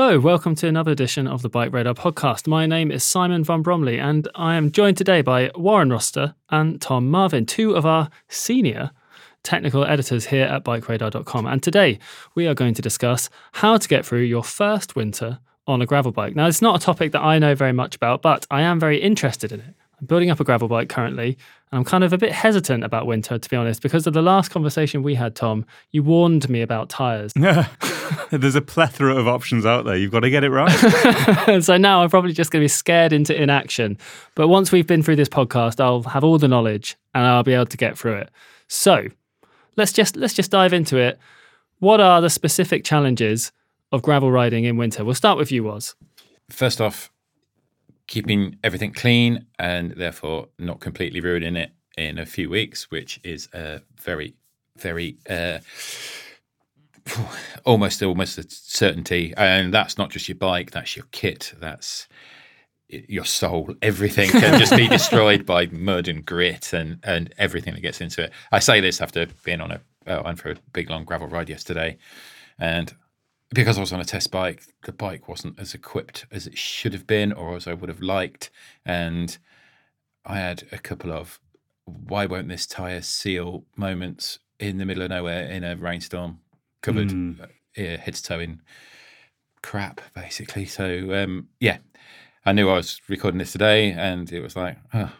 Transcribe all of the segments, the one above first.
Hello, welcome to another edition of the Bike Radar podcast. My name is Simon von Bromley, and I am joined today by Warren Rossiter and Tom Marvin, two of our senior technical editors here at BikeRadar.com. And today we are going to discuss how to get through your first winter on a gravel bike. Now, it's not a topic that I know very much about, but I am very interested in it. I'm building up a gravel bike currently, and I'm kind of a bit hesitant about winter, to be honest, because of the last conversation we had, Tom. You warned me about tyres. There's a plethora of options out there. You've got to get it right. so now I'm probably just going to be scared into inaction. But once we've been through this podcast, I'll have all the knowledge and I'll be able to get through it. So let's just let's just dive into it. What are the specific challenges of gravel riding in winter? We'll start with you, Was. First off, keeping everything clean and therefore not completely ruining it in a few weeks, which is a very, very uh, almost almost a certainty. And that's not just your bike; that's your kit. That's your soul. Everything can just be destroyed by mud and grit and and everything that gets into it. I say this after being on a oh, went for a big long gravel ride yesterday, and because I was on a test bike, the bike wasn't as equipped as it should have been or as I would have liked. And I had a couple of why won't this tyre seal moments in the middle of nowhere in a rainstorm, covered mm. head to toe in crap, basically. So, um, yeah, I knew I was recording this today and it was like, oh,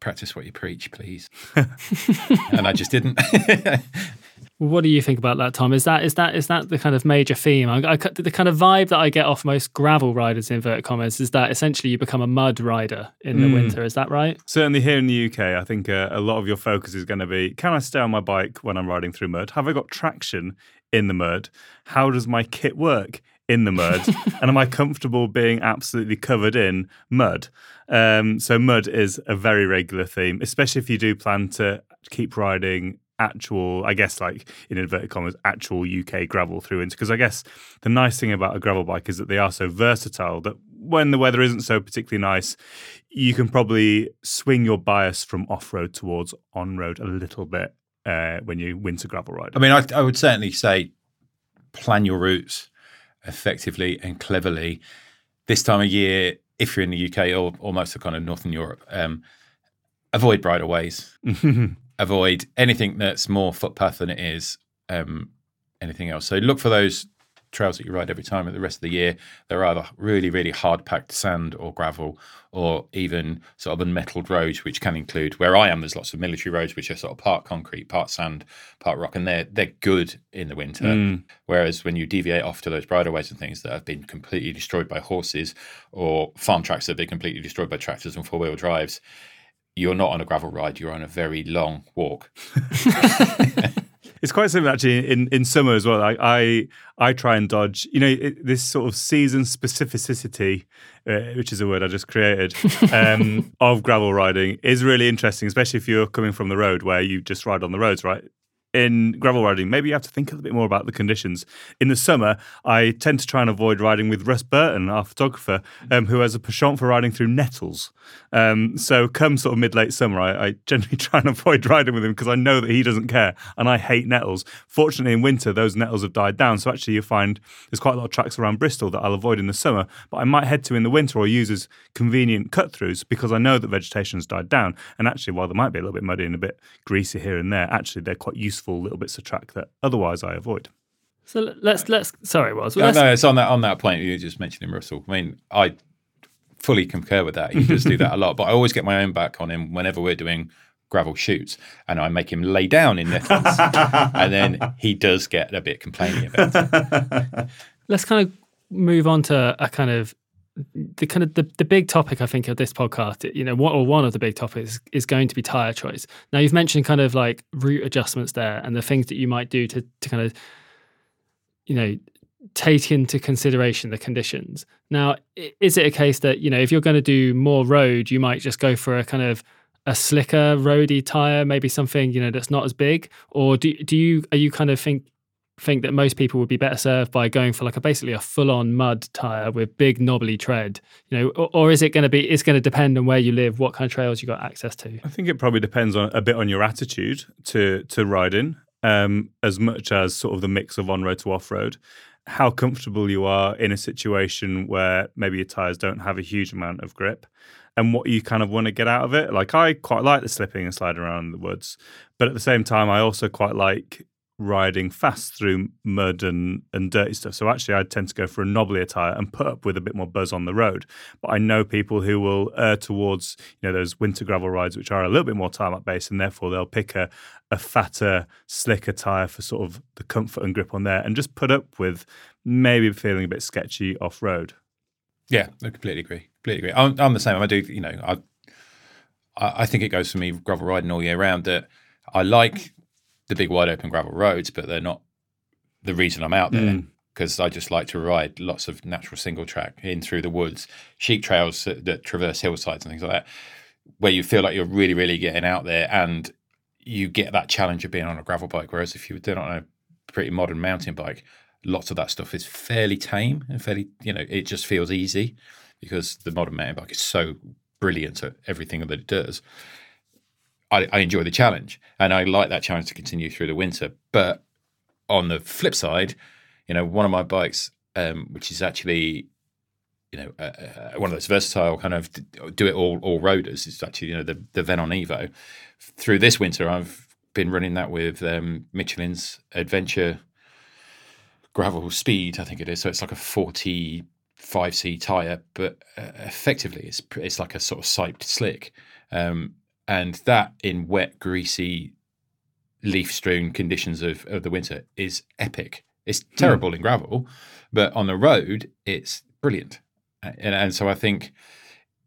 practice what you preach, please. and I just didn't. What do you think about that, Tom? Is that is that is that the kind of major theme? I, I, the kind of vibe that I get off most gravel riders, in inverted commas, is that essentially you become a mud rider in the mm. winter. Is that right? Certainly here in the UK, I think uh, a lot of your focus is going to be: Can I stay on my bike when I'm riding through mud? Have I got traction in the mud? How does my kit work? in the mud and am I comfortable being absolutely covered in mud? Um, so mud is a very regular theme, especially if you do plan to keep riding actual, I guess, like in inverted commas, actual UK gravel through into. Because I guess the nice thing about a gravel bike is that they are so versatile that when the weather isn't so particularly nice, you can probably swing your bias from off road towards on road a little bit uh, when you winter gravel ride. I mean, I, I would certainly say plan your routes effectively and cleverly. This time of year, if you're in the UK or, or most of kind of Northern Europe, um, avoid bridleways. avoid anything that's more footpath than it is um, anything else. So look for those trails that you ride every time at the rest of the year. They're either really, really hard packed sand or gravel, or even sort of unmetalled roads, which can include where I am. There's lots of military roads which are sort of part concrete, part sand, part rock, and they're they're good in the winter. Mm. Whereas when you deviate off to those bridleways and things that have been completely destroyed by horses, or farm tracks that have been completely destroyed by tractors and four wheel drives, you're not on a gravel ride, you're on a very long walk. it's quite similar actually in, in summer as well. I, I, I try and dodge, you know, it, this sort of season specificity, uh, which is a word I just created, um, of gravel riding is really interesting, especially if you're coming from the road where you just ride on the roads, right? In gravel riding, maybe you have to think a little bit more about the conditions. In the summer, I tend to try and avoid riding with Russ Burton, our photographer, um, who has a penchant for riding through nettles. Um, so, come sort of mid late summer, I, I, generally try and avoid riding with him because I know that he doesn't care and I hate nettles. Fortunately, in winter, those nettles have died down. So, actually, you find there's quite a lot of tracks around Bristol that I'll avoid in the summer, but I might head to in the winter or use as convenient cut throughs because I know that vegetation's died down. And actually, while they might be a little bit muddy and a bit greasy here and there, actually, they're quite useful little bits of track that otherwise I avoid. So let's let's sorry, was no, no, it's on that on that point you just mentioned Russell. I mean, I fully concur with that. He does do that a lot, but I always get my own back on him whenever we're doing gravel shoots, and I make him lay down in nettles, and then he does get a bit complaining about it. Let's kind of move on to a kind of the kind of the, the big topic I think of this podcast, you know, what or one of the big topics is going to be tire choice. Now you've mentioned kind of like route adjustments there and the things that you might do to to kind of you know take into consideration the conditions. Now, is it a case that you know if you're going to do more road, you might just go for a kind of a slicker roady tire, maybe something you know that's not as big, or do do you are you kind of think think that most people would be better served by going for like a basically a full-on mud tire with big knobbly tread you know or, or is it going to be it's going to depend on where you live what kind of trails you got access to i think it probably depends on a bit on your attitude to to riding um, as much as sort of the mix of on-road to off-road how comfortable you are in a situation where maybe your tires don't have a huge amount of grip and what you kind of want to get out of it. Like I quite like the slipping and sliding around the woods, but at the same time, I also quite like riding fast through mud and, and dirty stuff. So actually, I tend to go for a knobblier tire and put up with a bit more buzz on the road. But I know people who will err towards you know those winter gravel rides, which are a little bit more tarmac based, and therefore they'll pick a, a fatter, slicker tire for sort of the comfort and grip on there, and just put up with maybe feeling a bit sketchy off road. Yeah, I completely agree. Completely agree. I'm, I'm the same. I do. You know, I I think it goes for me gravel riding all year round that I like the big wide open gravel roads, but they're not the reason I'm out there because mm. I just like to ride lots of natural single track in through the woods, sheep trails that, that, traverse hillsides and things like that, where you feel like you're really, really getting out there and you get that challenge of being on a gravel bike. Whereas if you were doing it on a pretty modern mountain bike, lots of that stuff is fairly tame and fairly, you know, it just feels easy because the modern mountain bike is so brilliant at everything that it does. I, I enjoy the challenge, and I like that challenge to continue through the winter. But on the flip side, you know, one of my bikes, um, which is actually you know, uh, uh, one of those versatile kind of do it all all roaders. It's actually you know the the Venon Evo. Through this winter, I've been running that with um, Michelin's Adventure Gravel Speed, I think it is. So it's like a forty five C tire, but uh, effectively it's it's like a sort of siped slick. Um, and that in wet, greasy, leaf strewn conditions of, of the winter is epic. It's hmm. terrible mm. in gravel, but on the road, it's brilliant. And, and so I think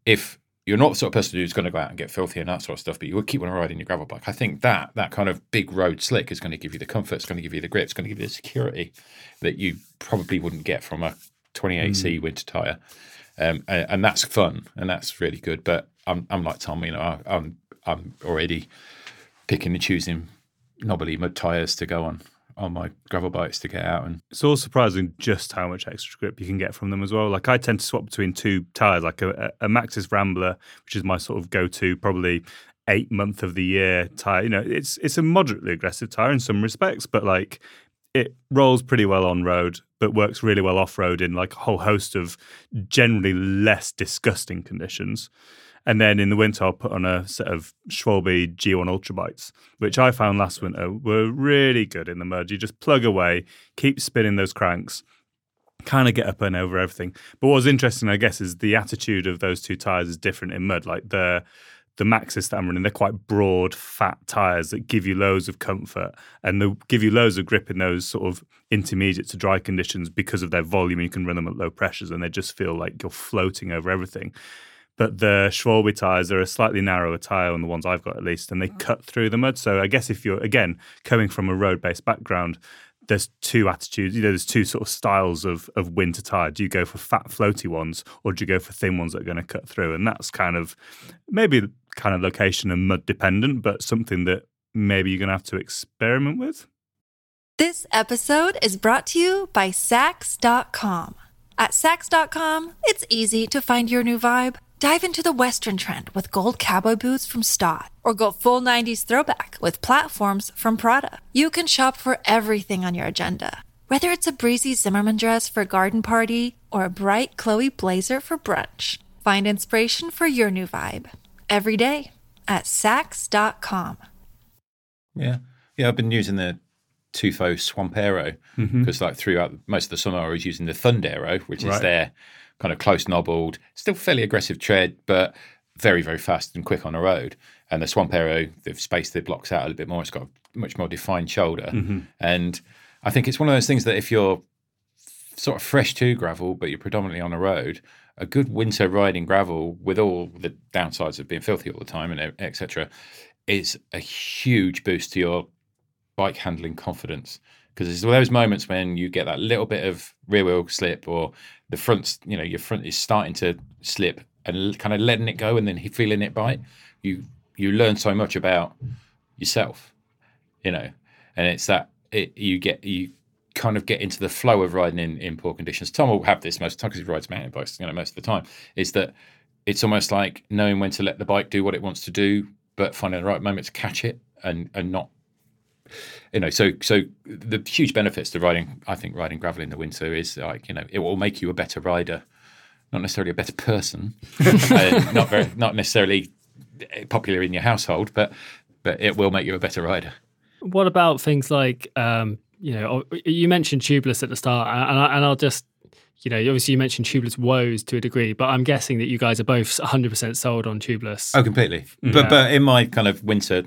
if you're not the sort of person who's going to go out and get filthy and that sort of stuff, but you will keep on riding your gravel bike. I think that that kind of big road slick is going to give you the comfort, it's going to give you the grip, it's going to give you the security that you probably wouldn't get from a 28C mm. winter tire, um, and, and, that's fun and that's really good. But I'm I'm like Tom, you know, I, I'm I'm already picking and choosing knobbly mud tires to go on on my gravel bikes to get out and it's all surprising just how much extra grip you can get from them as well. Like i tend to swap between two tires like a, a maxxis rambler which is my sort of go-to probably eight month of the year tire you know it's it's a moderately aggressive tire in some respects but like it rolls pretty well on road but works really well off road in like a whole host of generally less disgusting conditions and then in the winter, I'll put on a set of Schwalbe G1 Ultrabites, which I found last winter were really good in the mud. You just plug away, keep spinning those cranks, kind of get up and over everything. But what's interesting, I guess, is the attitude of those two tires is different in mud. Like the the Maxxis that I'm running, they're quite broad, fat tires that give you loads of comfort and they give you loads of grip in those sort of intermediate to dry conditions because of their volume. You can run them at low pressures and they just feel like you're floating over everything. But the Schwalbe tires are a slightly narrower tire on the ones I've got at least, and they mm. cut through the mud. So I guess if you're again coming from a road-based background, there's two attitudes. You know, there's two sort of styles of of winter tire. Do you go for fat, floaty ones, or do you go for thin ones that are going to cut through? And that's kind of maybe kind of location and mud dependent, but something that maybe you're going to have to experiment with? This episode is brought to you by Saks.com. At Saks.com, it's easy to find your new vibe. Dive into the Western trend with gold cowboy boots from Staud, or go full 90s throwback with platforms from Prada. You can shop for everything on your agenda, whether it's a breezy Zimmermann dress for a garden party or a bright Chloe blazer for brunch. Find inspiration for your new vibe every day at Saks.com. Yeah, yeah. I've been using the Tufo Swampero mm-hmm. because, like, throughout most of the summer, I was using the Thundero, which is Right. their kind of close knobbled, still fairly aggressive tread, but very, very fast and quick on the road. And the Swampero, they've spaced the blocks out a little bit more. It's got a much more defined shoulder, mm-hmm. and I think it's one of those things that if you're sort of fresh to gravel, but you're predominantly on the road, a good winter riding gravel with all the downsides of being filthy all the time and etc. is a huge boost to your bike handling confidence because it's those moments when you get that little bit of rear wheel slip or the front, you know, your front is starting to slip and kind of letting it go and then feeling it bite. You you learn so much about yourself, you know, and it's that it, you get you kind of get into the flow of riding in, in poor conditions. Tom will have this most of the time because he rides mountain bikes, you know, most of the time. Is that it's almost like knowing when to let the bike do what it wants to do, but finding the right moment to catch it and and not you know so so the huge benefits to riding i think riding gravel in the winter is like you know it will make you a better rider. Not necessarily a better person. Uh, not very not necessarily popular in your household but but it will make you a better rider. What about things like, um, you know, you mentioned tubeless at the start, and, I, and I'll just, you know, obviously you mentioned tubeless woes to a degree, but I'm guessing that you guys are both 100% sold on tubeless. oh completely. But but in my kind of winter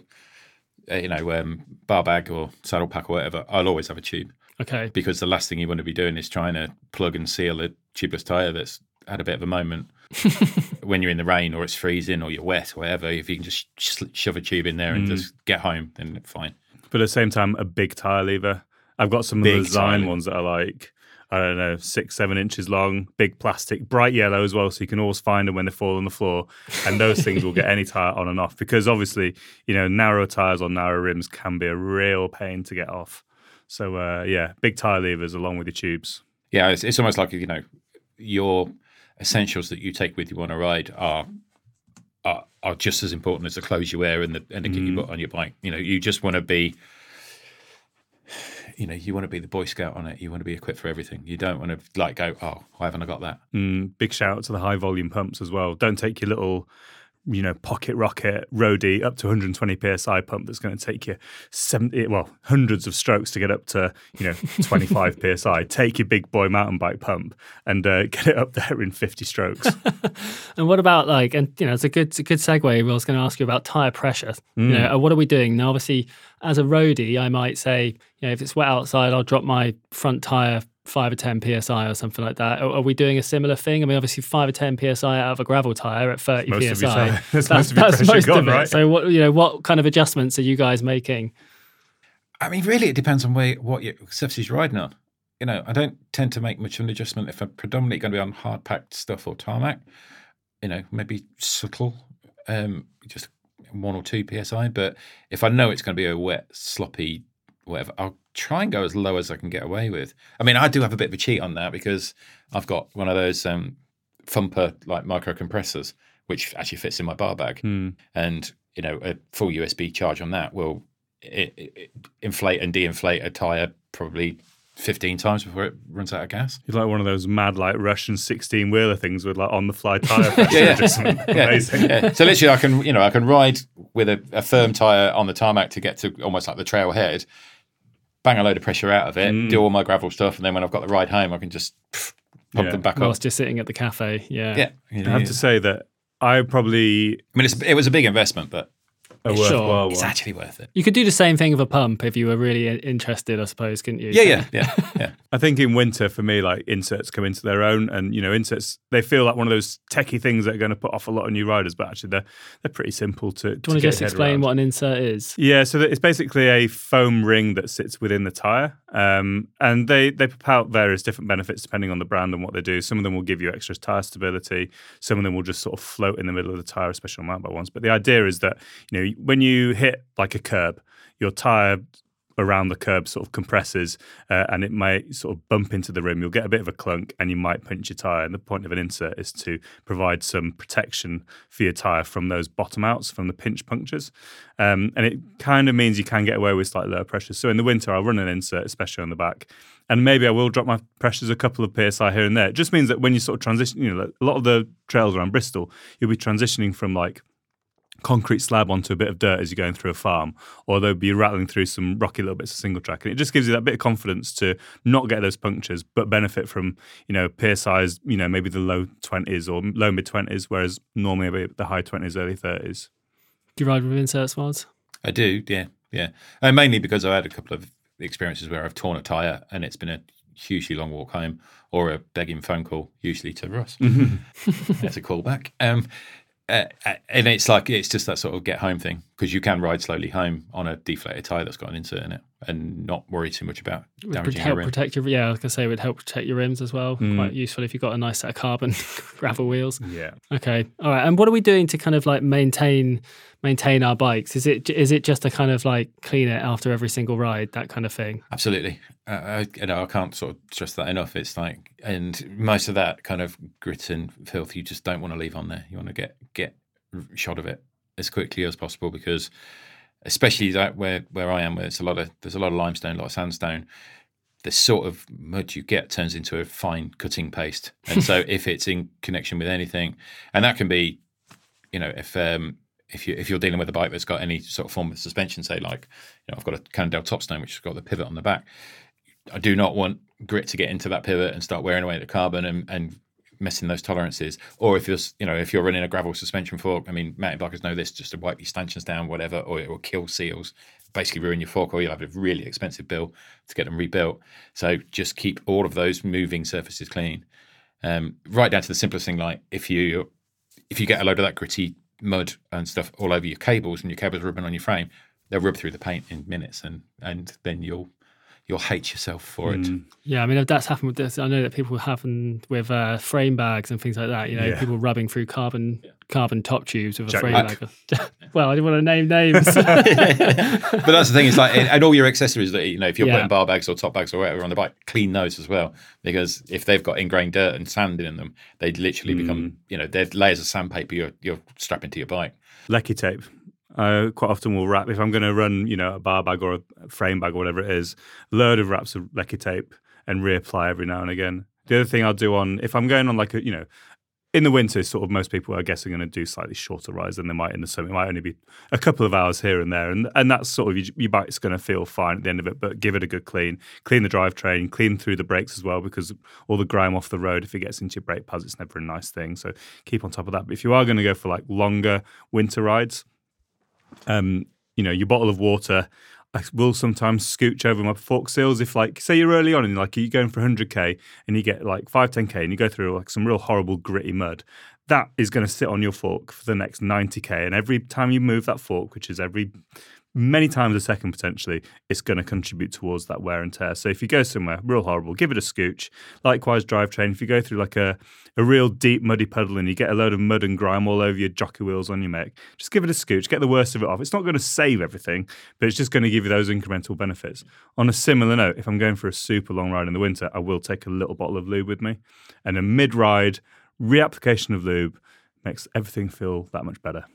you know um, bar bag or saddle pack or whatever i'll always have a tube Okay. because the last thing you want to be doing is trying to plug and seal a tubeless tire that's had a bit of a moment when you're in the rain or it's freezing or you're wet or whatever. If you can just sh- shove a tube in there and just get home, then fine. But at the same time, a big tire lever. I've got some Big of the design ones that are like, I don't know, six, seven inches long, big plastic, bright yellow as well. So you can always find them when they fall on the floor. And those things will get any tire on and off because obviously, you know, narrow tires on narrow rims can be a real pain to get off. So, uh, yeah, big tire levers along with your tubes. Yeah, it's, it's almost like you know your essentials that you take with you on a ride are are, are just as important as the clothes you wear and the and the kit you put on your bike. You know, you just want to be. You know, you want to be the Boy Scout on it. You want to be equipped for everything. You don't want to like go, oh, why haven't I got that? Mm, big shout out to the high volume pumps as well. Don't take your little, you know, pocket rocket roadie up to 120 psi pump that's going to take you 70, well, hundreds of strokes to get up to, you know, 25 psi. Take your big boy mountain bike pump and uh, get it up there in 50 strokes. And what about like, and you know, it's a good, it's a good segue. I was going to ask you about tire pressure. You Mm. know, uh, what are we doing now? Obviously, as a roadie, I might say, you know, if it's wet outside, I'll drop my front tire five or ten psi or something like that. Are, are we doing a similar thing? I mean, obviously, five or ten psi out of a gravel tire at thirty most of psi. your tire- that's most of your pressure most gone, of it. right? So, what you know, what kind of adjustments are you guys making? I mean, really, it depends on where what your surface you're riding on. You know, I don't tend to make much of an adjustment if I'm predominantly going to be on hard packed stuff or tarmac. You know, maybe subtle, um, just one or two psi. But if I know it's going to be a wet, sloppy, whatever, I'll try and go as low as I can get away with. I mean, I do have a bit of a cheat on that because I've got one of those um, Fumpa like micro compressors, which actually fits in my bar bag Hmm. and you know a full USB charge on that will i i inflate and de-inflate a tire probably 15 times before it runs out of gas. You're like one of those mad, like Russian 16 wheeler things with like on the fly tire pressure Yeah, yeah. Amazing. Yeah. So literally, I can you know I can ride with a, a firm tire on the tarmac to get to almost like the trailhead, bang a load of pressure out of it, mm. do all my gravel stuff, and then when I've got the ride home, I can just pff, pump Yeah. them back up. Whilst you're sitting at the cafe, yeah, Yeah, you know, I have to say that I probably I mean, it's, it was a big investment, but a Sure. worthwhile it's one. actually worth it. You could do the same thing with a pump if you were really uh, interested, I suppose, couldn't you? Yeah, yeah, yeah, yeah. I think in winter for me, like inserts come into their own, and you know, inserts they feel like one of those techie things that are going to put off a lot of new riders, but actually they're they're pretty simple to. Do you want to just explain what an insert is? Yeah, so it's basically a foam ring that sits within the tire, Um, and they they out various different benefits depending on the brand and what they do. Some of them will give you extra tire stability. Some of them will just sort of float in the middle of the tire, especially on mountain bike ones. But the idea is that you know when you hit like a curb, your tire around the curb sort of compresses uh, and it might sort of bump into the rim. You'll get a bit of a clunk and you might punch your tyre. And the point of an insert is to provide some protection for your tyre from those bottom outs, from the pinch punctures. Um, and it kind of means you can get away with slightly lower pressures. So in the winter, I'll run an insert, especially on the back. And maybe I will drop my pressures a couple of psi here and there. It just means that when you sort of transition, you know, a lot of the trails around Bristol, you'll be transitioning from like concrete slab onto a bit of dirt as you're going through a farm, or they'll be rattling through some rocky little bits of single track. And it just gives you that bit of confidence to not get those punctures, but benefit from, you know, PSIs, you know, maybe the low 20s or low mid 20s, whereas normally maybe the high 20s, early 30s. Do you ride with inserts, Mars? I do, yeah, yeah. And mainly because I had a couple of experiences where I've torn a tyre and it's been a hugely long walk home or a begging phone call, usually to Russ. Mm-hmm. That's a callback. Um, uh, uh, and it's like it's just that sort of get home thing because you can ride slowly home on a deflated tire that's got an insert in it and not worry too much about damaging help your rim. protect your yeah. Like I say, it would help protect your rims as well. Mm. Quite useful if you've got a nice set of carbon gravel wheels. Yeah. Okay, all right. And what are we doing to kind of like maintain maintain our bikes? Is it is it just a kind of like clean it after every single ride, that kind of thing? Absolutely, uh, I, you know, I can't sort of stress that enough. It's like, and most of that kind of grit and filth you just don't want to leave on there. You want to get get shot of it as quickly as possible because especially that where where I am where it's a lot of there's a lot of limestone, a lot of sandstone. The sort of mud you get turns into a fine cutting paste, and so if it's in connection with anything, and that can be, you know, if um, if you if you're dealing with a bike that's got any sort of form of suspension, say like, you know, I've got a Cannondale Topstone which has got the pivot on the back. I do not want grit to get into that pivot and start wearing away the carbon and, and messing those tolerances. Or if you're, you know, if you're running a gravel suspension fork, I mean, mountain bikers know this, just to wipe your stanchions down, whatever, or it will kill seals, basically ruin your fork, or you'll have a really expensive bill to get them rebuilt. So just keep all of those moving surfaces clean. Um, right down to the simplest thing, like if you if you get a load of that gritty mud and stuff all over your cables and your cables rubbing on your frame, they'll rub through the paint in minutes, and and then you'll you'll hate yourself for it. Yeah, I mean, if that's happened with this, I know that people happen with uh, frame bags and things like that. You know, Yeah. people rubbing through carbon carbon top tubes with a frame Black. bag. well, I didn't want to name names. but that's the thing is like, and all your accessories that you know, if you're Yeah. putting bar bags or top bags or whatever on the bike, clean those as well because if they've got ingrained dirt and sand in them, they literally become you know they're layers of sandpaper you're you're strapping to your bike. Lecky tape. I quite often will wrap if I'm going to run, you know, a bar bag or a frame bag or whatever it is, load of wraps of lecky tape and reapply every now and again. The other thing I'll do on if I'm going on like a, you know, in the winter, sort of most people I guess are going to do slightly shorter rides than they might in the summer. It might only be a couple of hours here and there, and and that's sort of your, your bike's going to feel fine at the end of it. But give it a good clean, clean the drivetrain, clean through the brakes as well, because all the grime off the road, if it gets into your brake pads, it's never a nice thing. So keep on top of that. But if you are going to go for like longer winter rides, um, you know, your bottle of water. I will sometimes scooch over my fork seals if, like, say you're early on and like you're going for 100k and you get like 5, 10k and you go through like some real horrible gritty mud. That is going to sit on your fork for the next 90k, and every time you move that fork, which is every many times a second potentially, it's going to contribute towards that wear and tear. So if you go somewhere real horrible, give it a scooch. Likewise, drivetrain. If you go through like a, a real deep muddy puddle and you get a load of mud and grime all over your jockey wheels on your mech, just give it a scooch, get the worst of it off. It's not going to save everything, but it's just going to give you those incremental benefits. On a similar note, if I'm going for a super long ride in the winter, I will take a little bottle of lube with me. And a mid ride reapplication of lube makes everything feel that much better.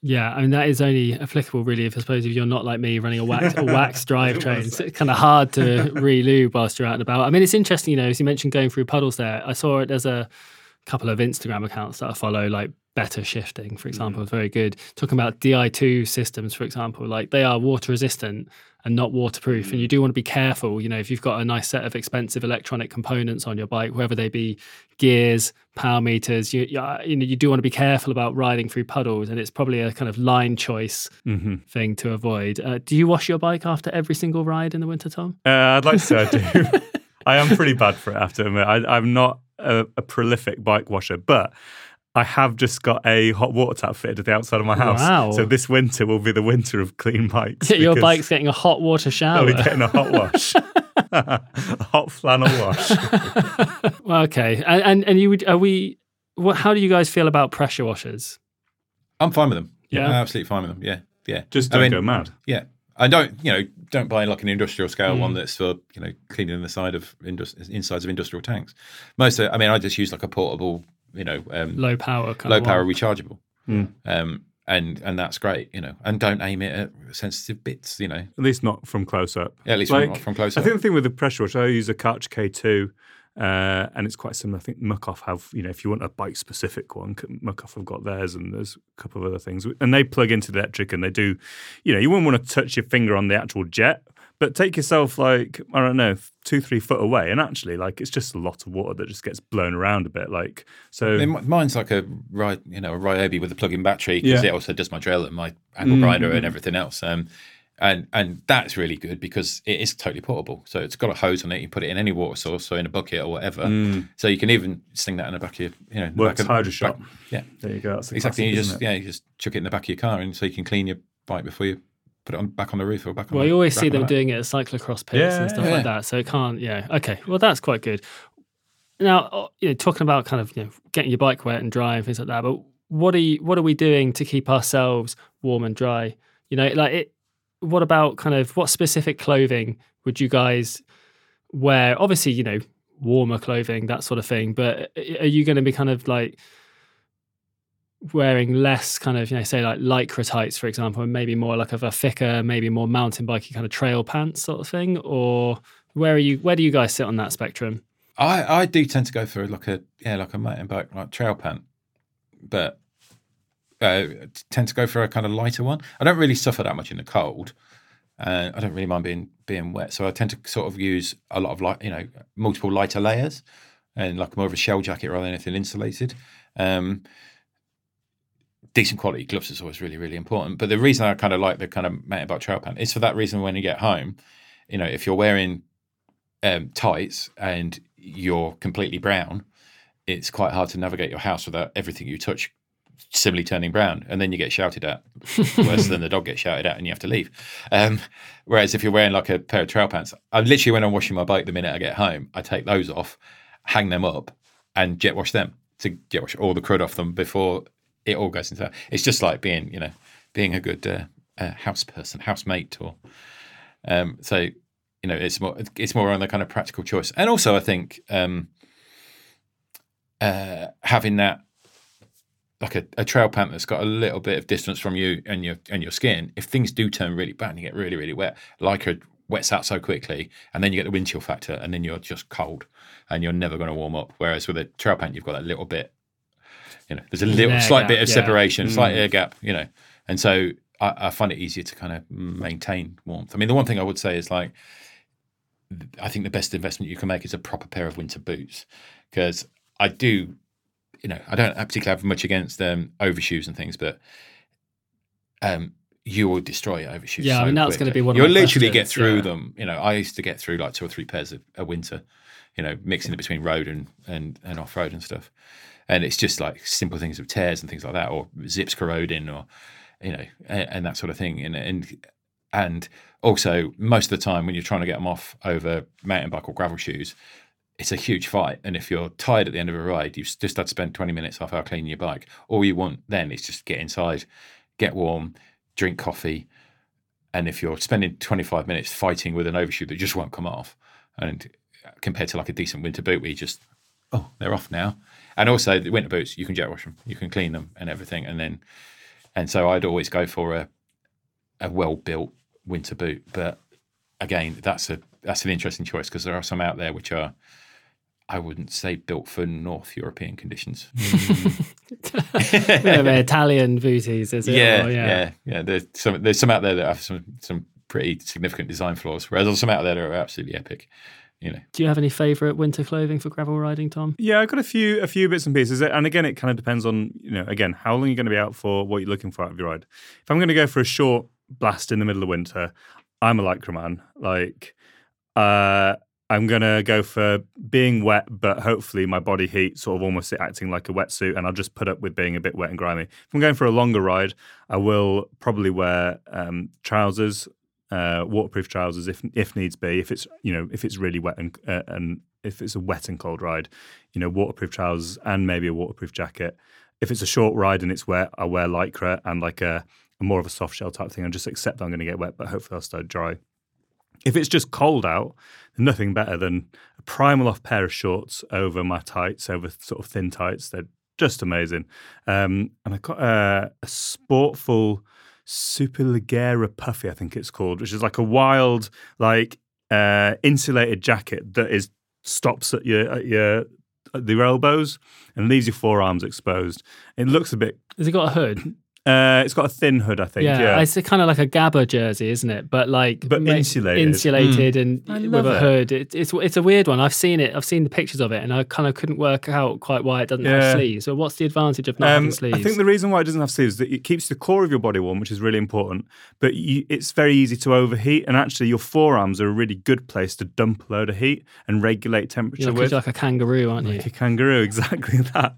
Yeah, I mean that is only applicable really if I suppose if you're not like me running a wax a wax drivetrain. It's kind of hard to re-lube whilst you're out and about. I mean, it's interesting, you know, as you mentioned going through puddles there. I saw it. There's a couple of Instagram accounts that I follow, like Better Shifting, for example, is very good. Talking about Di2 systems, for example, like they are water resistant and not waterproof. And you do want to be careful, you know, if you've got a nice set of expensive electronic components on your bike, whether they be gears, power meters, you, you, you know, you do want to be careful about riding through puddles. And it's probably a kind of line choice Mm-hmm. thing to avoid. Uh, do you wash your bike after every single ride in the winter, Tom? Uh, I'd like to say I do. I am pretty bad for it, I have to admit. I, I'm not a, a prolific bike washer, but I have just got a hot water tap fitted at the outside of my house. Wow. So this winter will be the winter of clean bikes. Your because bike's getting a hot water I'll shower. be getting a hot wash. Hot flannel wash. Well, okay, and and, and you would are we? What? How do you guys feel about pressure washers? I'm fine with them. Yeah? I'm absolutely fine with them. Yeah, yeah. Just don't mean, go mad. Yeah, I don't. You know, don't buy like an industrial scale Mm. one that's for you know cleaning the side of indus- insides of industrial tanks. Most, of, I mean, I just use like a portable, you know, um, Low power, kind low of power one. rechargeable, Mm. um, and and that's great. You know, and don't aim it at sensitive bits. You know, At least not from close up. Yeah, at least Like, from, from close I think the thing with the pressure wash, I use a Karcher K2, uh, and it's quite similar. I think Muc-Off have, you know, if you want a bike specific one, Muc-Off have got theirs, and there's a couple of other things, and they plug into the electric, and they do, you know, you wouldn't want to touch your finger on the actual jet, but take yourself like I don't know, two three foot away, and actually, like it's just a lot of water that just gets blown around a bit, like so. I mean, mine's like a Ry- you know a Ryobi with a plug-in battery because Yeah. it also does my drill and my angle Mm. grinder and everything else. Um, and and that's really good because it is totally portable. So it's got a hose on it. You put it in any water source, so in a bucket or whatever. Mm. So you can even sling that in the back of your you know Worx back of- hydro shot. back- yeah, there you go. The exactly. classic, you just yeah you just chuck it in the back of your car and so you can clean your bike before you put it on back on the roof or back on. Well, the, you always see them back. doing it at cyclocross pits Yeah, and stuff yeah. like that. So it can't. Yeah. Okay. Well, that's quite good. Now, uh, you know, talking about kind of you know getting your bike wet and dry and things like that. But what are you, what are we doing to keep ourselves warm and dry? You know, like it. What about kind of what specific clothing would you guys wear? Obviously, you know, warmer clothing, that sort of thing. But are you going to be kind of like wearing less kind of, you know, say like lycra tights, for example, and maybe more like of a thicker, maybe more mountain bikey kind of trail pants sort of thing? Or where are you, where do you guys sit on that spectrum? I I do tend to go for like a yeah like a mountain bike like trail pant, but uh, tend to go for a kind of lighter one. I don't really suffer that much in the cold. Uh, I don't really mind being being wet, so I tend to sort of use a lot of light, you know, multiple lighter layers, and like more of a shell jacket rather than anything insulated. Um, decent quality gloves is always really really important. But the reason I kind of like the kind of mountain bike trail pant is for that reason. When you get home, you know, if you're wearing um, tights and you're completely brown, it's quite hard to navigate your house without everything you touch similarly turning brown, and then you get shouted at worse than the dog gets shouted at, and you have to leave. Um, whereas if you're wearing like a pair of trail pants, I literally when I'm washing my bike the minute I get home, I take those off, hang them up, and jet wash them to jet wash all the crud off them before it all goes into that. It's just like being, you know, being a good uh, uh, house person, housemate, or um, so you know, it's more it's more on the kind of practical choice, and also I think um, uh, having that like a, a trail pant that's got a little bit of distance from you and your and your skin. If things do turn really bad and you get really really wet, like a wets out so quickly, and then you get the wind chill factor, and then you're just cold, and you're never going to warm up. Whereas with a trail pant, you've got that little bit, you know, there's a little Air slight gap, bit of yeah. separation, slight Mm. air gap, you know, and so I, I find it easier to kind of maintain warmth. I mean, the one thing I would say is like, I think the best investment you can make is a proper pair of winter boots because I do, you know, I don't particularly have much against um, overshoes and things, but um, you will destroy your overshoes. Yeah, I mean, that's gonna be one of You'll literally get through yeah. them. You know, I used to get through like two or three pairs of a winter, you know, mixing it between road and and, and off road and stuff. And it's just like simple things of tears and things like that, or zips corroding, or you know, and, and that sort of thing. And and and also most of the time when you're trying to get them off over mountain bike or gravel shoes, it's a huge fight. And if you're tired at the end of a ride, you've just had to spend 20 minutes half hour cleaning your bike. All you want then is just get inside, get warm, drink coffee. And if you're spending 25 minutes fighting with an overshoe that just won't come off, and uh, compared to like a decent winter boot where you just, oh, they're off now. And also the winter boots, you can jet wash them, you can clean them and everything. And then, and so I'd always go for a, a well built winter boot. But again, that's a that's an interesting choice because there are some out there which are, I wouldn't say built for North European conditions. yeah, Italian booties, is it? yeah, Or, yeah, yeah, There's some there's some out there that have some some pretty significant design flaws, whereas there's some out there that are absolutely epic. You know, Do you have any favourite winter clothing for gravel riding, Tom? Yeah, I've got a few a few bits and pieces, and again, it kind of depends on you know again how long you're going to be out for, what you're looking for out of your ride. If I'm going to go for a short blast in the middle of winter, I'm a lycra man. Like, uh, I'm going to go for being wet, but hopefully my body heat sort of almost acting like a wetsuit, and I'll just put up with being a bit wet and grimy. If I'm going for a longer ride, I will probably wear um, trousers uh, waterproof trousers if if needs be. If it's you know if it's really wet and uh, and if it's a wet and cold ride, you know waterproof trousers and maybe a waterproof jacket. If it's a short ride and it's wet, I wear lycra and like a, a more of a soft shell type thing and just accept that I'm going to get wet, but hopefully I'll stay dry. If it's just cold out, nothing better than a Primaloft pair of shorts over my tights, over sort of thin tights. They're just amazing. Um, and I got a, a Sportful Superleggera Puffy, I think it's called, which is like a wild, like uh, insulated jacket that is stops at your at your at your elbows and leaves your forearms exposed. It looks a bit. Has it got a hood? Uh, it's got a thin hood, I think. Yeah, Yeah, it's kind of like a Gabba jersey, isn't it? But like, But ma- insulated. insulated, and with love a it. hood. It, it's it's a weird one. I've seen it. I've seen the pictures of it, and I kind of couldn't work out quite why it doesn't Yeah. have sleeves. So what's the advantage of not having Um, sleeves? I think the reason why it doesn't have sleeves is that it keeps the core of your body warm, which is really important. But you, it's very easy to overheat, and actually, your forearms are a really good place to dump a load of heat and regulate temperature you're like, with. you're like a kangaroo, aren't you? like a kangaroo, exactly that.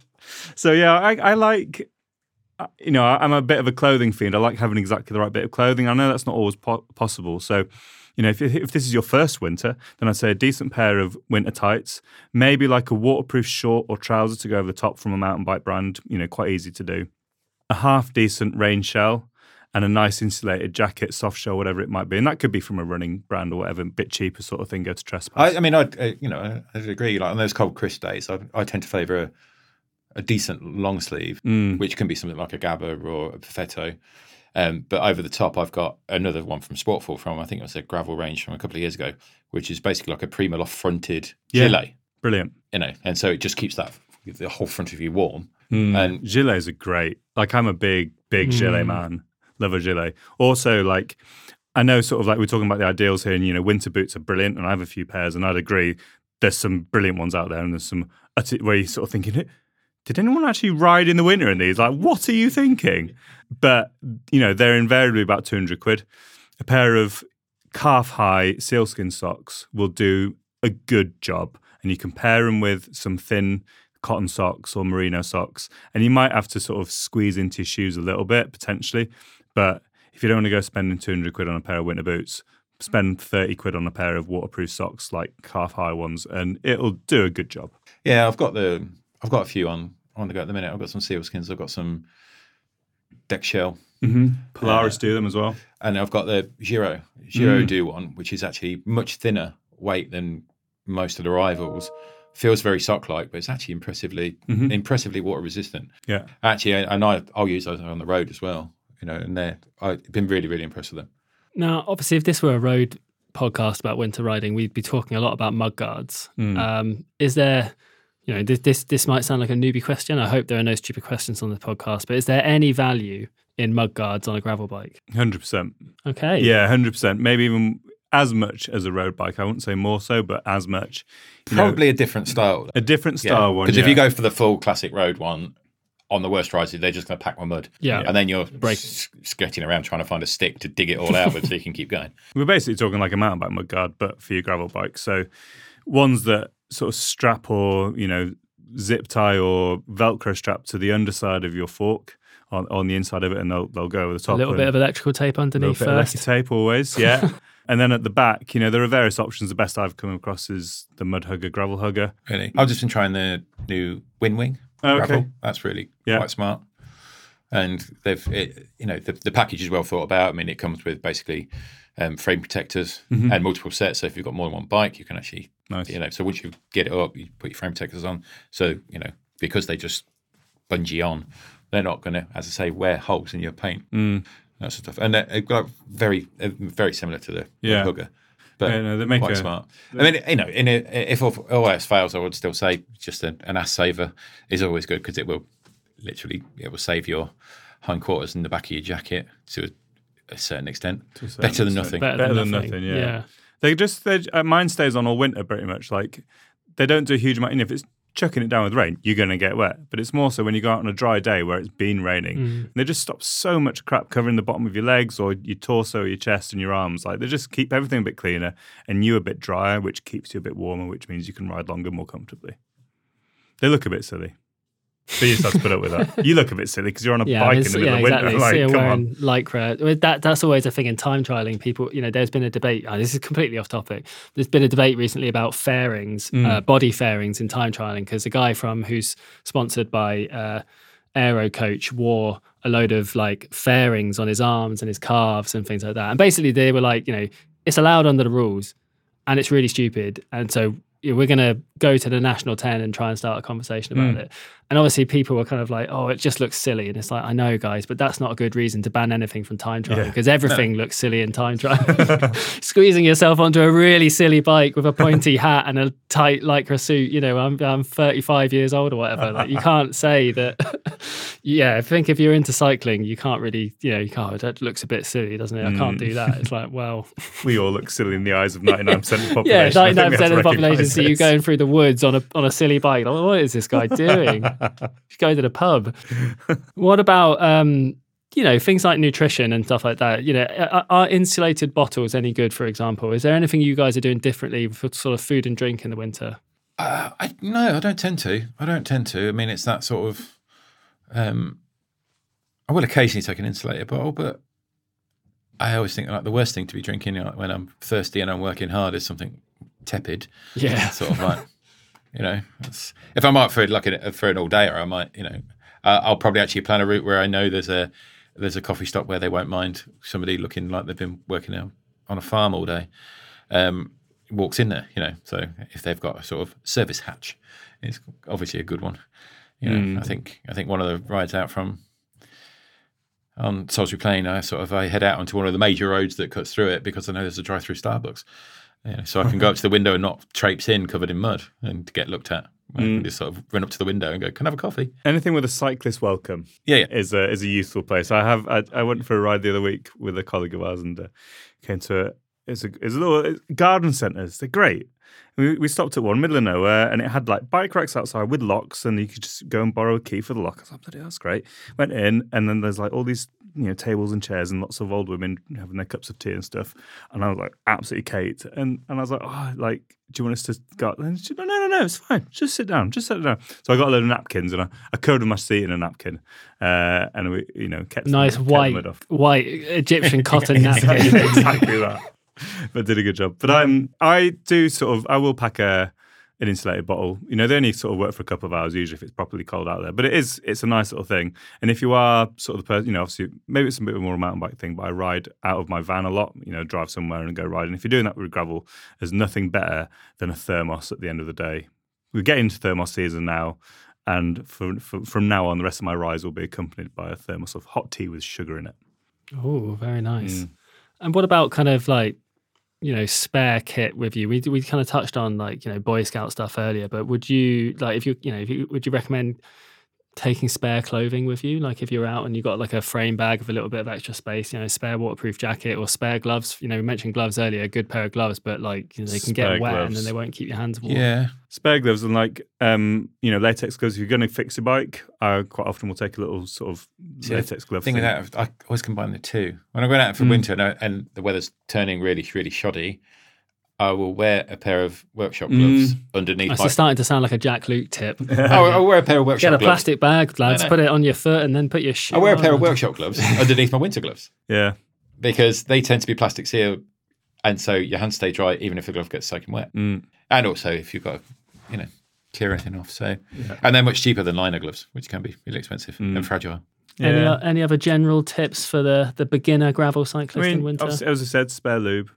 So yeah, I, I like. You know, I'm a bit of a clothing fiend. I like having exactly the right bit of clothing. I know that's not always po- possible. So, you know, if, if this is your first winter, then I'd say a decent pair of winter tights, maybe like a waterproof short or trouser to go over the top from a mountain bike brand. You know, quite easy to do. A half decent rain shell and a nice insulated jacket, soft shell, whatever it might be, and that could be from a running brand or whatever, a bit cheaper sort of thing. Go to trespass. I, I mean, I uh, you know, I would agree. Like on those cold, crisp days, I, I tend to favour a, a decent long sleeve, Mm. which can be something like a Gabba or a Perfetto. Um, but over the top, I've got another one from Sportful from I think it was a gravel range from a couple of years ago, which is basically like a Primaloft fronted Yeah. gilet. Brilliant. You know, and so it just keeps that the whole front of you warm. Mm. And- gilets are great. Like I'm a big, big gilet man. Love a gilet. Also, like I know, sort of like we're talking about the ideals here, and you know, winter boots are brilliant, and I have a few pairs, and I'd agree. There's some brilliant ones out there, and there's some utter- where you're sort of thinking, did anyone actually ride in the winter in these? Like, what are you thinking? But you know, they're invariably about 200 quid. A pair of calf high sealskin socks will do a good job, and you can pair them with some thin cotton socks or merino socks, and you might have to sort of squeeze into your shoes a little bit potentially. But if you don't want to go spending 200 quid on a pair of winter boots, spend 30 quid on a pair of waterproof socks like calf high ones, and it'll do a good job. Yeah, I've got the I've got a few on on the go at the minute. I've got some Sealskinz. I've got some DexShell, Mm-hmm. Polaris do them as well. and I've got the Giro Giro Mm. Do one, which is actually much thinner weight than most of the rivals. Feels very sock like, but it's actually impressively Mhm. impressively water resistant. Yeah. Actually, and I I'll use those on the road as well. You know, and they're I've been really really impressed with them. Now, obviously, if this were a road podcast about winter riding, we'd be talking a lot about mud guards. Mm. Um, is there, you know, this, this this might sound like a newbie question. I hope there are no stupid questions on the podcast, but is there any value in mud guards on a gravel bike? 100%. Okay. Yeah, 100%. Maybe even as much as a road bike. I wouldn't say more so, but as much. You know, Probably a different style. a different style one. Because if you go for the full classic road one, on the worst rides, they're just going to pack my mud. Yeah. And then you're Break. s- sketching around trying to find a stick to dig it all out with so you can keep going. We're basically talking like a mountain bike mud guard, but for your gravel bike. So ones that sort of strap or, you know, zip tie or Velcro strap to the underside of your fork on, on the inside of it and they'll, they'll go over the top. A top. little bit of electrical tape a little underneath bit first. lecky tape always, yeah. and then at the back, you know, there are various options. The best I've come across is the mud hugger, gravel hugger. Really? I've just been trying the new Wind Wing. Oh, okay. gravel. That's really Yeah. quite smart. And they've, it, you know, the, the package is well thought about. I mean, it comes with basically um, frame protectors Mm-hmm. and multiple sets. So if you've got more than one bike, you can actually, Nice. you know, so once you get it up, you put your frame protectors on. So, you know, because they just bungee on, they're not going to, as I say, wear holes in your paint. Mm. That sort of stuff. And they're got very, uh, very similar to the, the Yeah. hugger. But Yeah, no, they make quite a- smart. I mean, you know, in a, if all else fails, I would still say just an, an ass saver is always good because it will literally it will save your hindquarters in the back of your jacket to a, a certain extent. a certain Better than nothing. Better, Better than, than nothing. nothing, yeah. They just they uh, mine stays on all winter pretty much. Like they don't do a huge amount. You know, if it's chucking it down with rain, you're going to get wet. But it's more so when you go out on a dry day where it's been raining. And they just stop so much crap covering the bottom of your legs or your torso, your chest, and your arms. Like they just keep everything a bit cleaner and you a bit drier, which keeps you a bit warmer, which means you can ride longer more comfortably. They look a bit silly. You just have to put up with that. You look a bit silly because you're on a Yeah, bike in the middle yeah, of winter. exactly. Like, so you're come wearing on. lycra. I mean, That that's always a thing in time trialing. People, you know, there's been a debate. oh, this is completely off topic. There's been a debate recently about fairings, Mm. uh, body fairings in time trialing, because a guy from who's sponsored by uh, Aero Coach wore a load of like fairings on his arms and his calves and things like that. And basically, they were like, you know, it's allowed under the rules, and it's really stupid. And so we're going to go to the national 10 and try and start a conversation about Mm. it. And obviously, people were kind of like, oh, it just looks silly. And it's like, I know, guys, but that's not a good reason to ban anything from time trial Yeah. because everything looks silly in time trial. Squeezing yourself onto a really silly bike with a pointy hat and a tight lycra suit, you know, I'm, I'm 35 years old or whatever. Like, you can't say that. yeah, I think if you're into cycling, you can't really, you know, you can't, that looks a bit silly, doesn't it? I can't Mm. do that. It's like, well, We all look silly in the eyes of 99% of the population. yeah, I think we ninety-nine have to percent of the population see you going through the woods on a on a silly bike. Like, what is this guy doing? Going to the pub. what about um, you know things like nutrition and stuff like that? You know, are, are insulated bottles any good? For example, is there anything you guys are doing differently for sort of food and drink in the winter? Uh, I, no, I don't tend to. I don't tend to. I mean, it's that sort of. Um, I will occasionally take an insulated bottle, but I always think like the worst thing to be drinking like, when I'm thirsty and I'm working hard is something tepid. Yeah. sort of like, you know, if I'm out for like a, for an all day, or I might, you know, uh, I'll probably actually plan a route where I know there's a there's a coffee stop where they won't mind somebody looking like they've been working out on a farm all day. Um, walks in there, you know. So if they've got a sort of service hatch, it's obviously a good one. You know, I think I think one of the rides out from on Salisbury Plain, I sort of I head out onto one of the major roads that cuts through it because I know there's a drive-through Starbucks. Know, so I can go up to the window and not traipse in covered in mud and get looked at. I can just sort of run up to the window and go, "Can I have a coffee?" Anything with a cyclist welcome Yeah, yeah. is a is a useful place. I have I, I went for a ride the other week with a colleague of ours and uh, came to a it's a it's a little it's garden centres. They're great. We, we stopped at one middle of nowhere and it had like bike racks outside with locks and you could just go and borrow a key for the lock. I was like, bloody, that's great. Went in and then there's like all these you know tables and chairs and lots of old women having their cups of tea and stuff. And I was like, absolutely Kate. And and I was like, oh, like, do you want us to go? And she no, no, no, no, it's fine. Just sit down. Just sit down. So I got a load of napkins and I, I covered my seat in a napkin. Uh, and we, you know, kept Nice kept white white Egyptian cotton exactly, napkin. exactly that. But did a good job. But I'm I do sort of I will pack a an insulated bottle. You know, they only sort of work for a couple of hours usually if it's properly cold out there. But it is it's a nice little thing. And if you are sort of the person, you know, obviously maybe it's a bit more a mountain bike thing, but I ride out of my van a lot. You know, drive somewhere and go ride. And If you're doing that with gravel, there's nothing better than a thermos at the end of the day. We're getting into thermos season now. And for, for, from now on, the rest of my rides will be accompanied by a thermos of hot tea with sugar in it. Oh, very nice. Mm. And what about kind of like, you know, spare kit with you? We we kind of touched on like you know Boy Scout stuff earlier, but would you like if you you know if you would you recommend taking spare clothing with you? Like if you're out and you've got like a frame bag with a little bit of extra space, you know, spare waterproof jacket or spare gloves. You know, we mentioned gloves earlier, a good pair of gloves, but like you know, they can Spare get wet and then they won't keep your hands warm. Yeah. spare gloves and like um you know latex gloves if you're going to fix your bike i quite often will take a little sort of See, latex glove Thing thing. with that, I always combine the two. When I'm going out for Mm. winter and, I, and the weather's turning really, really shoddy, I will wear a pair of workshop Mm. gloves underneath It's my. starting to sound like a Jack Luke tip. I'll, I'll wear a pair of workshop Get a gloves. plastic bag, lads, put it on your foot and then put your shoe I wear a pair of workshop gloves underneath my winter gloves yeah because they tend to be plastic sealed, and so your hands stay dry even if the glove gets soaking wet. Mm. And also if you've got, to, you know, clear anything off. So, and they're much cheaper than liner gloves, which can be really expensive Mm. and fragile. Any, yeah o- any other general tips for the, the beginner gravel i cyclist in winter? as i said spare lube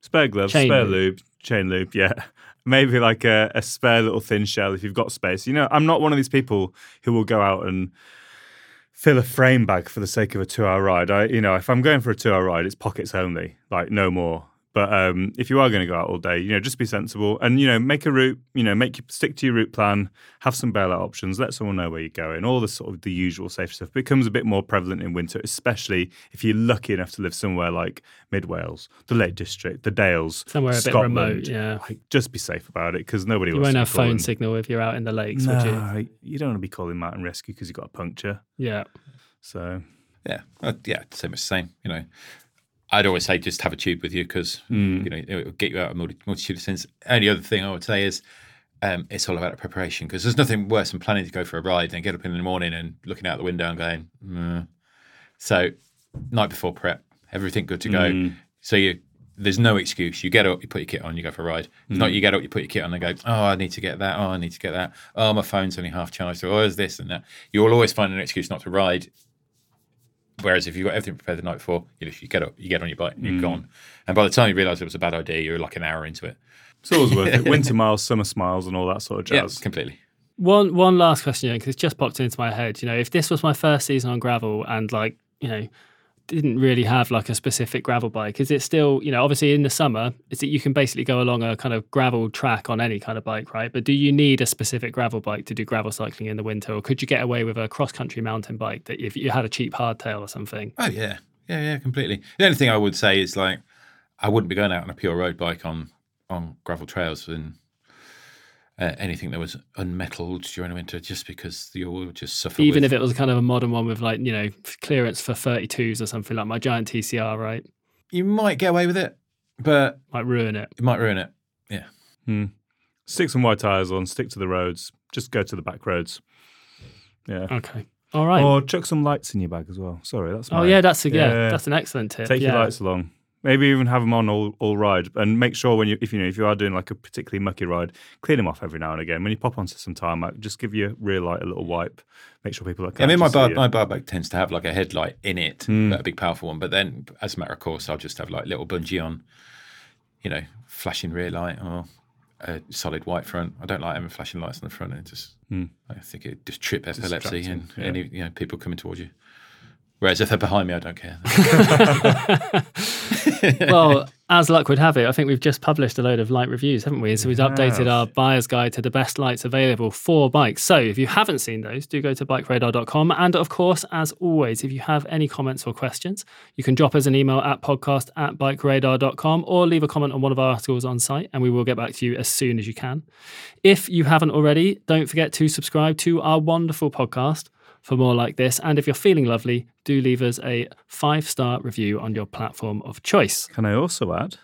spare gloves Chain spare lube. lube. chain lube yeah maybe like a, a spare little thin shell if you've got space you know i'm not one of these people who will go out and fill a frame bag for the sake of a two hour ride i you know if i'm going for a two hour ride it's pockets only like no more but um, if you are going to go out all day, you know, just be sensible and you know, make a route. You know, make stick to your route plan. Have some bailout options. Let someone know where you're going. All the sort of the usual safe stuff becomes a bit more prevalent in winter, especially if you're lucky enough to live somewhere like Mid Wales, the Lake District, the Dales, Somewhere a bit Scotland. remote, yeah. Like, just be safe about it because nobody You wants won't to have phone calling- signal if you're out in the lakes, would you? No, you don't want to be calling mountain rescue because you've got a puncture. Yeah. So Yeah, uh, yeah, same as same. You know, I'd always say just have a tube with you because Mm. you know it will get you out a multi- multitude of things. Only other thing I would say is um, it's all about the preparation because there's nothing worse than planning to go for a ride and get up in the morning and looking out the window and going, "Mm." so night before prep, everything good to go. So you there's no excuse. You get up, you put your kit on, you go for a ride. It's not you get up, you put your kit on and go, oh, I need to get that. Oh, I need to get that. Oh, my phone's only half charged. Or, oh, is this and that. You will always find an excuse not to ride. Whereas if you've got everything prepared the night before, you literally get up, you get on your bike, and you're mm. gone. And by the time you realise it was a bad idea, you're like an hour into it. It's always worth it. Winter miles, summer smiles, and all that sort of jazz. Yeah, completely. One one last question, because it's just popped into my head. You know, if this was my first season on gravel and like, you know, didn't really have like a specific gravel bike, is it still, you know, obviously in the summer, is that you can basically go along a kind of gravel track on any kind of bike, right? But do you need a specific gravel bike to do gravel cycling in the winter? Or could you get away with a cross country mountain bike that if you had a cheap hardtail or something? Oh yeah, yeah, yeah, completely. The only thing I would say is like I wouldn't be going out on a pure road bike on on gravel trails and uh, anything that was unmetalled during the winter, just because you will just suffer. Even with, if it was kind of a modern one with like, you know, clearance for 32s or something like my giant TCR, right? you might get away with it, but Might ruin it. it might ruin it. Yeah, Stick some white tyres on, stick to the roads, just go to the back roads. Yeah. Okay. All right. Or chuck some lights in your bag as well. Sorry, that's oh yeah, that's a yeah, Yeah. that's an excellent tip. Take yeah. your lights along. Maybe even have them on all, all ride, and make sure when you if you know if you are doing like a particularly mucky ride, clean them off every now and again. When you pop onto some tarmac, just give your rear light a little wipe. Make sure people are. I mean, my bar, my bar bike tends to have like a headlight in it, but hmm. a big powerful one. But then, as a matter of course, I'll just have like little bungee on, you know, flashing rear light or a solid white front. I don't like having flashing lights on the front. It just, hmm. I think it just trip epilepsy and yeah. any you know people coming towards you. Whereas if they're behind me, I don't care. well, as luck would have it, I think we've just published a load of light reviews, haven't we? So we've updated our buyer's guide to the best lights available for bikes. So if you haven't seen those, do go to bikeradar.com. And of course, as always, if you have any comments or questions, you can drop us an email at podcast at bikeradar.com or leave a comment on one of our articles on site and we will get back to you as soon as you can. If you haven't already, don't forget to subscribe to our wonderful podcast for more like this. And if you're feeling lovely, do leave us a five star review on your platform of choice. Can I also add,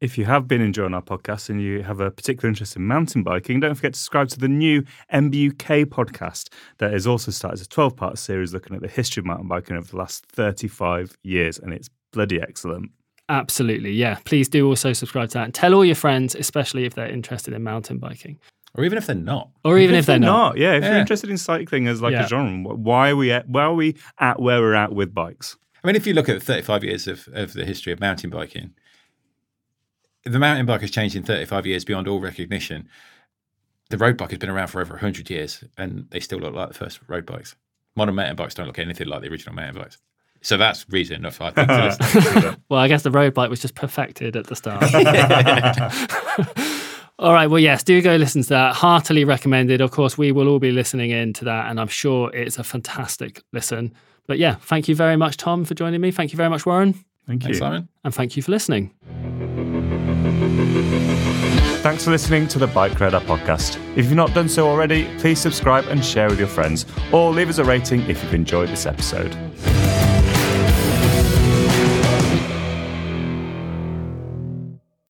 if you have been enjoying our podcast and you have a particular interest in mountain biking, don't forget to subscribe to the new MBUK podcast that is also started as a 12 part series looking at the history of mountain biking over the last 35 years. And it's bloody excellent. Absolutely. Yeah. Please do also subscribe to that and tell all your friends, especially if they're interested in mountain biking or even if they're not. or even if they're not. Yeah, if you're interested in cycling as like Yeah. a genre, why are we at, why are we at where we're at with bikes? I mean, if you look at 35 years of, of the history of mountain biking, the mountain bike has changed in 35 years beyond all recognition. The road bike has been around for over 100 years and they still look like the first road bikes. Modern mountain bikes don't look anything like the original mountain bikes. So that's reason enough, I think, to listen. Well, I guess the road bike was just perfected at the start. all right. Well, yes, do go listen to that. Heartily recommended. Of course, we will all be listening in to that, and I'm sure it's a fantastic listen. But yeah, thank you very much, Tom, for joining me. Thank you very much, Warren. Thank you. Thanks, Simon. And thank you for listening. Thanks for listening to the BikeRadar podcast. If you've not done so already, please subscribe and share with your friends, or leave us a rating if you've enjoyed this episode.